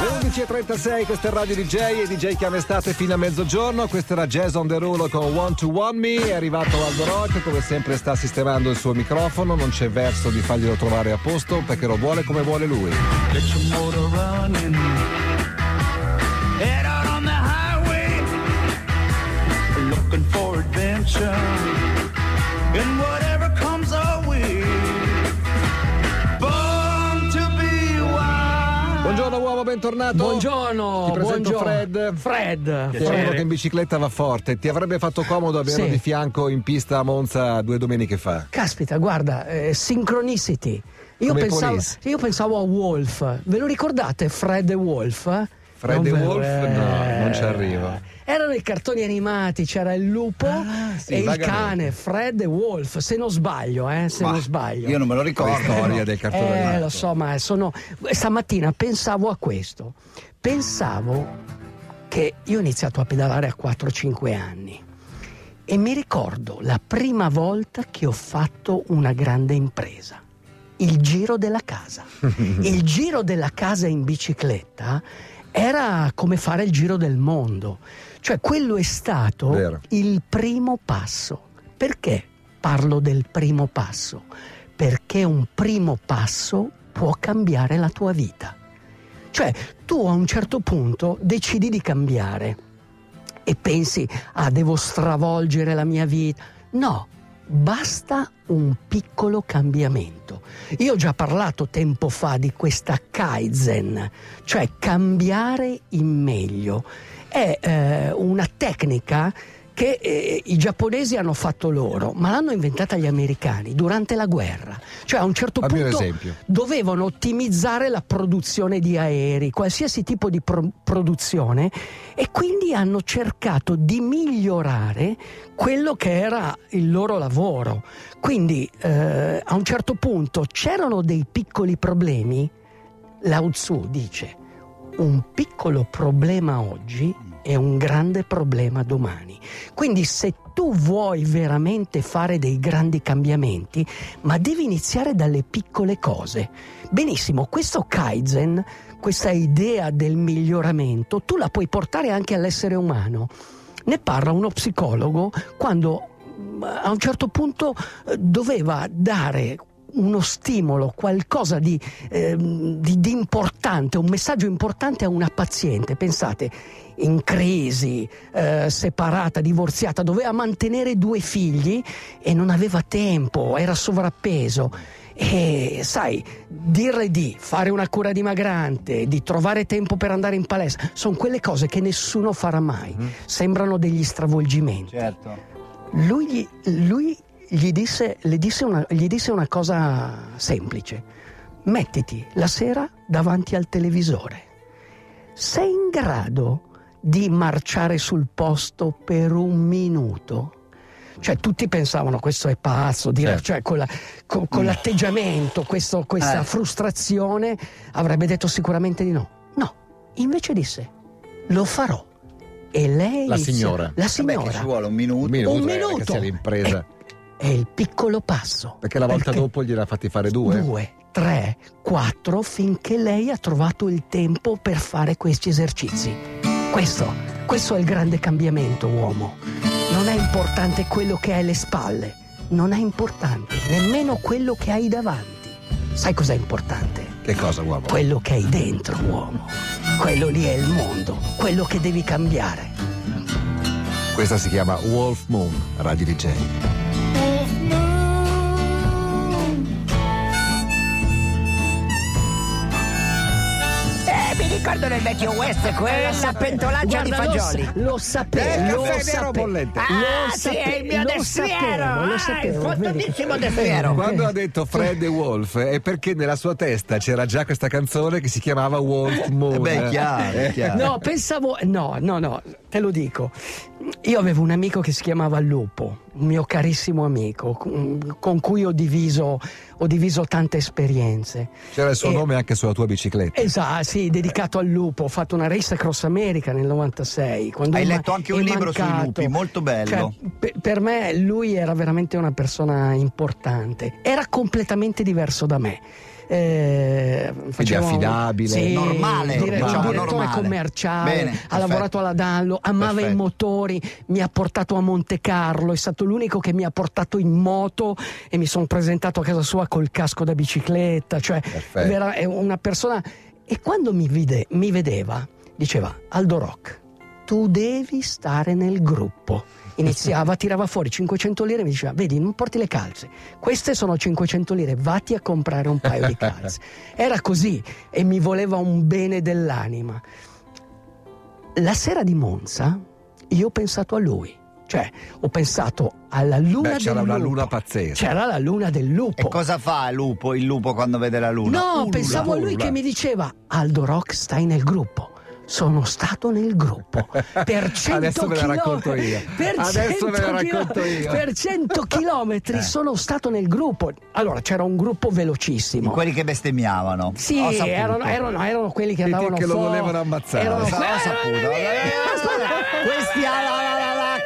11.36, questa è Radio DJ e DJ chiama estate fino a mezzogiorno. Questo era Jason Derulo con One to One Me. È arrivato Aldo Rock, come sempre sta sistemando il suo microfono. Non c'è verso di farglielo trovare a posto perché lo vuole come vuole lui. And whatever uomo, bentornato. Buongiorno. Ti presento buongiorno. Fred. Fred. Che è uno che in bicicletta va forte. Ti avrebbe fatto comodo averlo Sì. di fianco in pista a Monza due domeniche fa. Caspita, guarda, eh, Synchronicity. Io pensavo, io pensavo a Wolf. Ve lo ricordate Fred e Wolf? Fred Non e Wolf? No, non ci arrivo. Erano i cartoni animati, c'era il lupo Ah, sì, e il cane, Fred e Wolf, se non sbaglio, eh, se Ma non sbaglio. Io non me lo La ricordo. storia del cartone Eh, animato. lo so, ma sono. Stamattina pensavo a questo. Pensavo che io ho iniziato a pedalare a 4-5 anni e mi ricordo la prima volta che ho fatto una grande impresa. Il giro della casa. Il giro della casa in bicicletta era come fare il giro del mondo. Cioè, quello è stato Vero. il primo passo. Perché parlo del primo passo? Perché un primo passo può cambiare la tua vita. Cioè, tu a un certo punto decidi di cambiare e pensi, ah, devo stravolgere la mia vita. No, basta un piccolo cambiamento. Io ho già parlato tempo fa di questa Kaizen, cioè cambiare in meglio. È eh, una tecnica che eh, i giapponesi hanno fatto loro, ma l'hanno inventata gli americani durante la guerra. Cioè a un certo Fammi un punto esempio. dovevano ottimizzare la produzione di aerei, qualsiasi tipo di pro- produzione e quindi hanno cercato di migliorare quello che era il loro lavoro. Quindi eh, a un certo punto c'erano dei piccoli problemi, Lao Tzu dice un piccolo problema oggi è un grande problema domani. Quindi se tu vuoi veramente fare dei grandi cambiamenti, ma devi iniziare dalle piccole cose. Benissimo, questo Kaizen, questa idea del miglioramento, tu la puoi portare anche all'essere umano. Ne parla uno psicologo quando mm, a un certo punto eh, doveva dare uno stimolo, qualcosa di, ehm, di- di importante, un messaggio importante a una paziente. Pensate, in crisi, eh, separata, divorziata, doveva mantenere due figli e non aveva tempo, era sovrappeso. E sai, dirle di fare una cura dimagrante, di trovare tempo per andare in palestra, sono quelle cose che nessuno farà mai. Sembrano degli stravolgimenti. Certo. Lui, lui gli disse, le disse una, gli disse una cosa semplice. Mettiti la sera davanti al televisore. Sei in grado di marciare sul posto per un minuto? Cioè tutti pensavano questo è pazzo, dire, Certo. cioè con, la- con- con l'atteggiamento, questo- questa Eh. frustrazione avrebbe detto sicuramente di no. No, invece disse lo farò. E lei... La signora. La Vabbè, signora. che ci vuole un minuto. Un minuto, Un eh, minuto. L'impresa. È il piccolo passo. Perché la volta Perché dopo gliel'ha fatti fare due. Due, tre, quattro, finché lei ha trovato il tempo per fare questi esercizi. Questo, questo è il grande cambiamento, uomo. Non è importante quello che hai alle spalle, non è importante nemmeno quello che hai davanti. Sai cos'è importante? Che cosa, uomo? Quello che hai dentro, uomo. Quello lì è il mondo, quello che devi cambiare. Questa si chiama Wolf Moon, Radio DJ. Ricordo nel vecchio West quella pentolaccia di Guarda, lo fagioli. sa- Lo, sapevo, Eh, lo vero sapevo. bollente. Ah, Lo sì, è il mio lo destriero. sapevo, lo Ah, sapevo, il fondantissimo vedi. destriero. Quando ha detto Fred e Wolf è perché nella sua testa c'era già questa canzone che si chiamava Wolf Moon. Eh beh, è chiaro, è chiaro. No, pensavo. No, no, no, te lo dico. Io avevo un amico che si chiamava Lupo, un mio carissimo amico, con cui ho diviso, ho diviso tante esperienze. C'era il suo E- nome anche sulla tua bicicletta. Esatto, sì, dedicato al lupo. Ho fatto una race across America nel 96. quando Hai letto anche un libro sui mancato. lupi, molto bello. Cioè, pe- per me lui era veramente una persona importante. Era completamente diverso da me. Eh, faceva un- affidabile. sì, Normale, dire- diciamo, un direttore normale. commerciale, Bene, ha perfetto. lavorato alla Dallo, amava Perfetto. i motori, mi ha portato a Monte Carlo, è stato l'unico che mi ha portato in moto e mi sono presentato a casa sua col casco da bicicletta, cioè Perfetto. era è una persona e quando mi, vide- mi vedeva diceva Aldo Rock, tu devi stare nel gruppo. Iniziava, tirava fuori 500 lire e mi diceva: Vedi, non porti le calze. Queste sono 500 lire, vatti a comprare un paio di calze. Era così e mi voleva un bene dell'anima. La sera di Monza, io ho pensato a lui. Cioè, ho pensato alla luna Beh, c'era del una lupo. luna pazzesca. C'era la luna del lupo. E cosa fa il lupo, il lupo quando vede la luna? No, Ulula. pensavo a lui urla. che mi diceva Aldo Rock stai nel gruppo. Sono stato nel gruppo per 100 Adesso ve la racconto chilometri- io. Per Adesso ve la 100 racconto io. Per 100 chilometri sono stato nel gruppo. Allora c'era un gruppo velocissimo. Quelli che bestemmiavano. Sì, erano, erano- erano quelli che andavano che lo fuori. volevano ammazzare. Erano Ho saputo. Eh, Questi ah,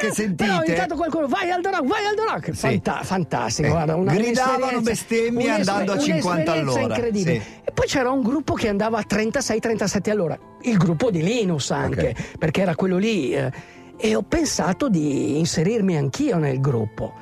la, che Però ogni sentite? tanto qualcuno vai Aldo Rock, vai Aldo Rock. Fanta- fantastico, Eh, guarda, una, gridavano bestemmie andando a 50 un'esperienza all'ora. incredibile. Sì. E poi c'era un gruppo che andava a 36-37 all'ora, il gruppo di Linus anche, perché era quello lì. eh, e ho pensato di inserirmi anch'io nel gruppo.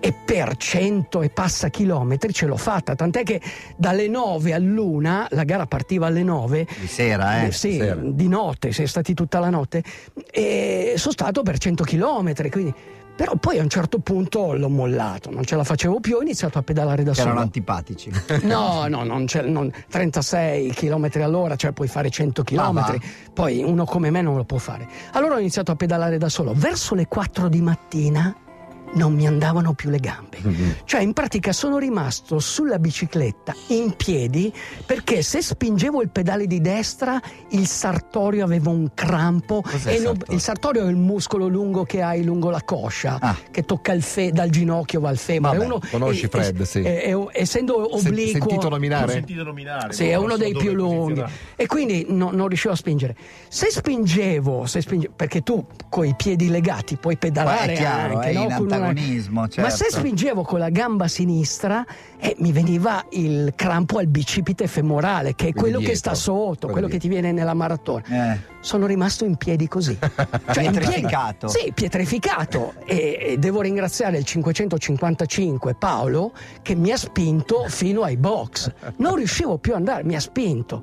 E per 100 e passa chilometri ce l'ho fatta, tant'è che dalle 9 all'una, la gara partiva alle 9, Di sera, eh? sì, sera. di notte, sei stati tutta la notte, e sono stato per 100 chilometri, quindi... Però poi a un certo punto l'ho mollato, non ce la facevo più, ho iniziato a pedalare da Che erano solo. antipatici. No, no, non c'è, non- 36 km all'ora, cioè puoi fare 100 Ma km, va. poi uno come me non lo può fare. Allora ho iniziato a pedalare da solo. Verso le 4 di mattina non mi andavano più le gambe. Cioè in pratica sono rimasto sulla bicicletta in piedi perché se spingevo il pedale di destra il sartorio aveva un crampo Cos'è e il non- sartorio? il sartorio è il muscolo lungo che hai lungo la coscia Ah. che tocca il fe- dal ginocchio va al femore. Vabbè, Uno- conosci e- Fred, e- sì. e- essendo Se- obliquo sentito L'ho nominare? sentito nominare. sì, è uno dei più lunghi e quindi no- non riuscivo a spingere. Se spingevo, se spinge- perché tu con i piedi legati puoi pedalare chiaro, anche, no? Con una- antagonismo, Ma certo. se spingevo con la gamba sinistra eh, mi veniva il crampo al bicipite femorale, che è Quindi quello che dietro, sta sotto, quello quello che ti viene nella maratona. Eh. Sono rimasto in piedi così. Cioè, piedi- Pietrificato. Sì, pietrificato. E, e devo ringraziare il 555 Paolo che mi ha spinto fino ai box. Non riuscivo più ad andare, mi ha spinto.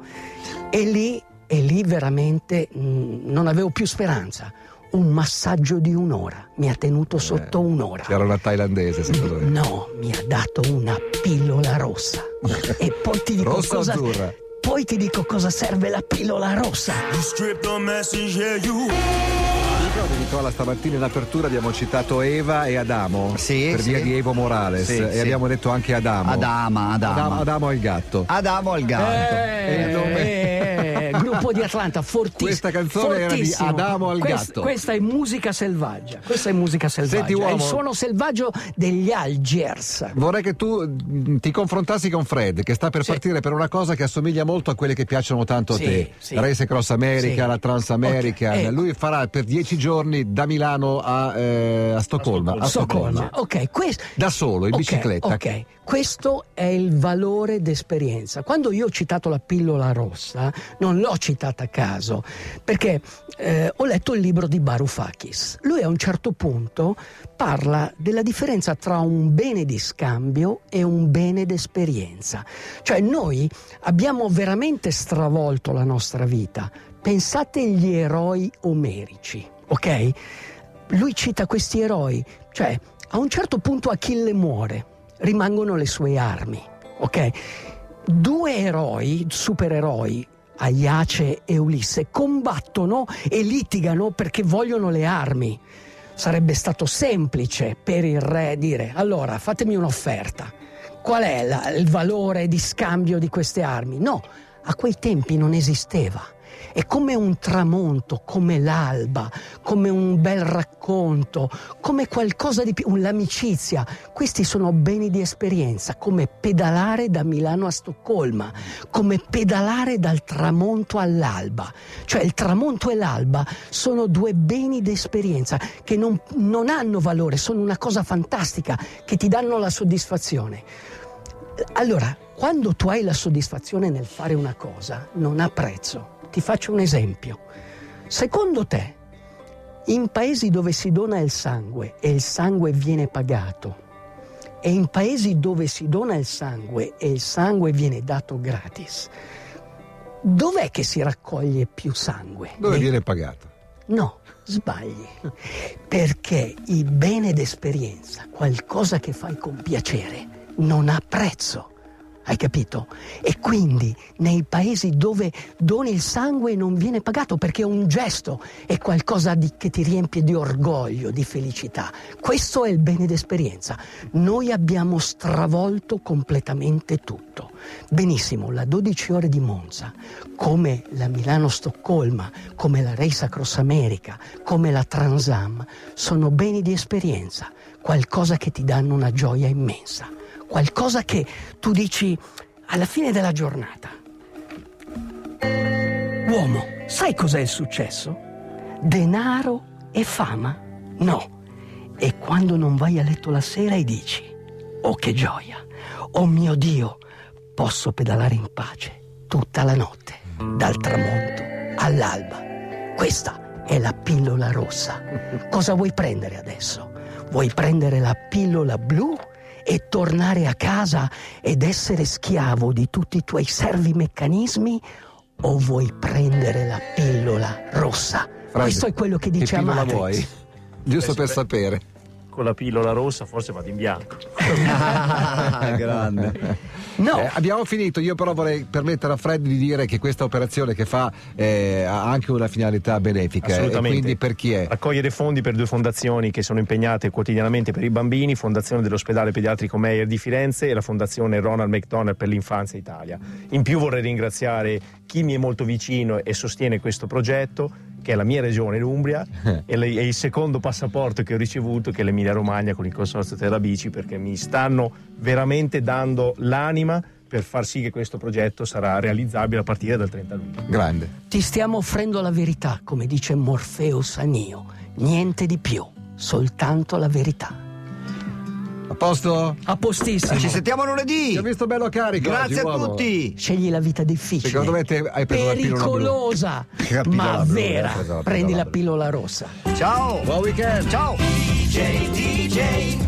E lì, e lì veramente mh, non avevo più speranza. Un massaggio di un'ora. Mi ha tenuto sotto un'ora. C'era una thailandese, secondo me. No, mi ha dato una pillola rossa. e poi ti dico Rossa cosa. azzurra? Poi ti dico cosa serve la pillola rossa. You message, yeah, Nicola, stamattina in apertura abbiamo citato Eva e Adamo Sì, per sì. via di Evo Morales Sì, e sì. abbiamo detto anche Adamo. Adama, Adama. Adamo, Adamo il gatto. Adamo al gatto. Eh, il eh, gruppo di Atlanta, fortissimo. Questa canzone era di fortissimo. Adamo al Quest- gatto. Questa è musica selvaggia. Questa è musica selvaggia. Senti, È uomo. il suono selvaggio degli Algiers. Vorrei che tu mh, ti confrontassi con Fred, che sta per Sì. partire per una cosa che assomiglia molto a quelle che piacciono tanto a Sì, te. sì. Race Cross America, Sì. la Transamerican. Ok, ecco. Lui farà per dieci giorni da Milano a, eh, a Stoccolma. a Stoccolma. Ok, questo. Da solo, in Ok, bicicletta. Ok, questo è il valore d'esperienza. Quando io ho citato la pillola rossa, non l'ho citata a caso, perché eh, ho letto il libro di Varoufakis. Lui a un certo punto parla della differenza tra un bene di scambio e un bene d'esperienza. Cioè noi abbiamo veramente stravolto la nostra vita. Pensate agli eroi omerici, ok? Lui cita questi eroi, cioè a un certo punto Achille muore, rimangono le sue armi, ok? Due eroi, supereroi, Aiace e Ulisse, combattono e litigano perché vogliono le armi. Sarebbe stato semplice per il re dire allora fatemi un'offerta. Qual è la- il valore di scambio di queste armi? No, a quei tempi non esisteva. È come un tramonto, come l'alba, come un bel racconto, come qualcosa di più, l'amicizia. Questi sono beni di esperienza, come pedalare da Milano a Stoccolma, come pedalare dal tramonto all'alba. Cioè il tramonto e l'alba sono due beni di esperienza che non, non hanno valore, sono una cosa fantastica, che ti danno la soddisfazione. Allora, quando tu hai la soddisfazione nel fare una cosa, non ha prezzo. Ti faccio un esempio. Secondo te, in paesi dove si dona il sangue e il sangue viene pagato, e in paesi dove si dona il sangue e il sangue viene dato gratis, dov'è che si raccoglie più sangue? Dove Nei- viene pagato? No, sbagli. Perché il bene d'esperienza, qualcosa che fai con piacere, non ha prezzo. Hai capito? E quindi nei paesi dove doni il sangue non viene pagato perché un gesto, è qualcosa di- che ti riempie di orgoglio, di felicità. Questo è il bene d'esperienza. Noi abbiamo stravolto completamente tutto. Benissimo, la 12 ore di Monza, come la Milano-Stoccolma, come la Race Across America, come la Transam, sono beni di esperienza, qualcosa che ti danno una gioia immensa, qualcosa che tu dici alla fine della giornata. Uomo, sai cos'è il successo? Denaro e fama? No. E quando non vai a letto la sera e dici, oh che gioia, oh mio Dio, posso pedalare in pace tutta la notte, dal tramonto all'alba. Questa è la pillola rossa. Cosa vuoi prendere adesso? Vuoi prendere la pillola blu e tornare a casa ed essere schiavo di tutti i tuoi servi meccanismi? O vuoi prendere la pillola rossa? Fred, Questo è quello che dice Che pillola Amatrix. vuoi? Giusto per sapere. Con la pillola rossa forse vado in bianco. Ah, grande. No, Eh, abbiamo finito, io però vorrei permettere a Fred di dire che questa operazione che fa eh, ha anche una finalità benefica. E Assolutamente. quindi per chi è? Raccogliere fondi per due fondazioni che sono impegnate quotidianamente per i bambini, Fondazione dell'Ospedale Pediatrico Meyer di Firenze e la Fondazione Ronald McDonald per l'Infanzia Italia. In più vorrei ringraziare chi mi è molto vicino e sostiene questo progetto, che è la mia regione, l'Umbria, e, le- e il secondo passaporto che ho ricevuto, che è l'Emilia Romagna con il Consorzio Terra Bici, perché mi stanno veramente dando l'anima per far sì che questo progetto sarà realizzabile a partire dal 30 luglio. Grande. ti stiamo offrendo la verità, come dice Morpheus a Neo. Niente di più, soltanto la verità. A posto? A postissimo. Ci sentiamo lunedì. Ti ho visto bello carico. Grazie oggi, a uomo. tutti. Scegli la vita difficile. Secondo me te hai preso la pillola blu. pericolosa, La pillola ma blu, vera. hai preso la Prendi pillola la pillola rossa. Ciao. Buon weekend. Ciao. DJ, DJ.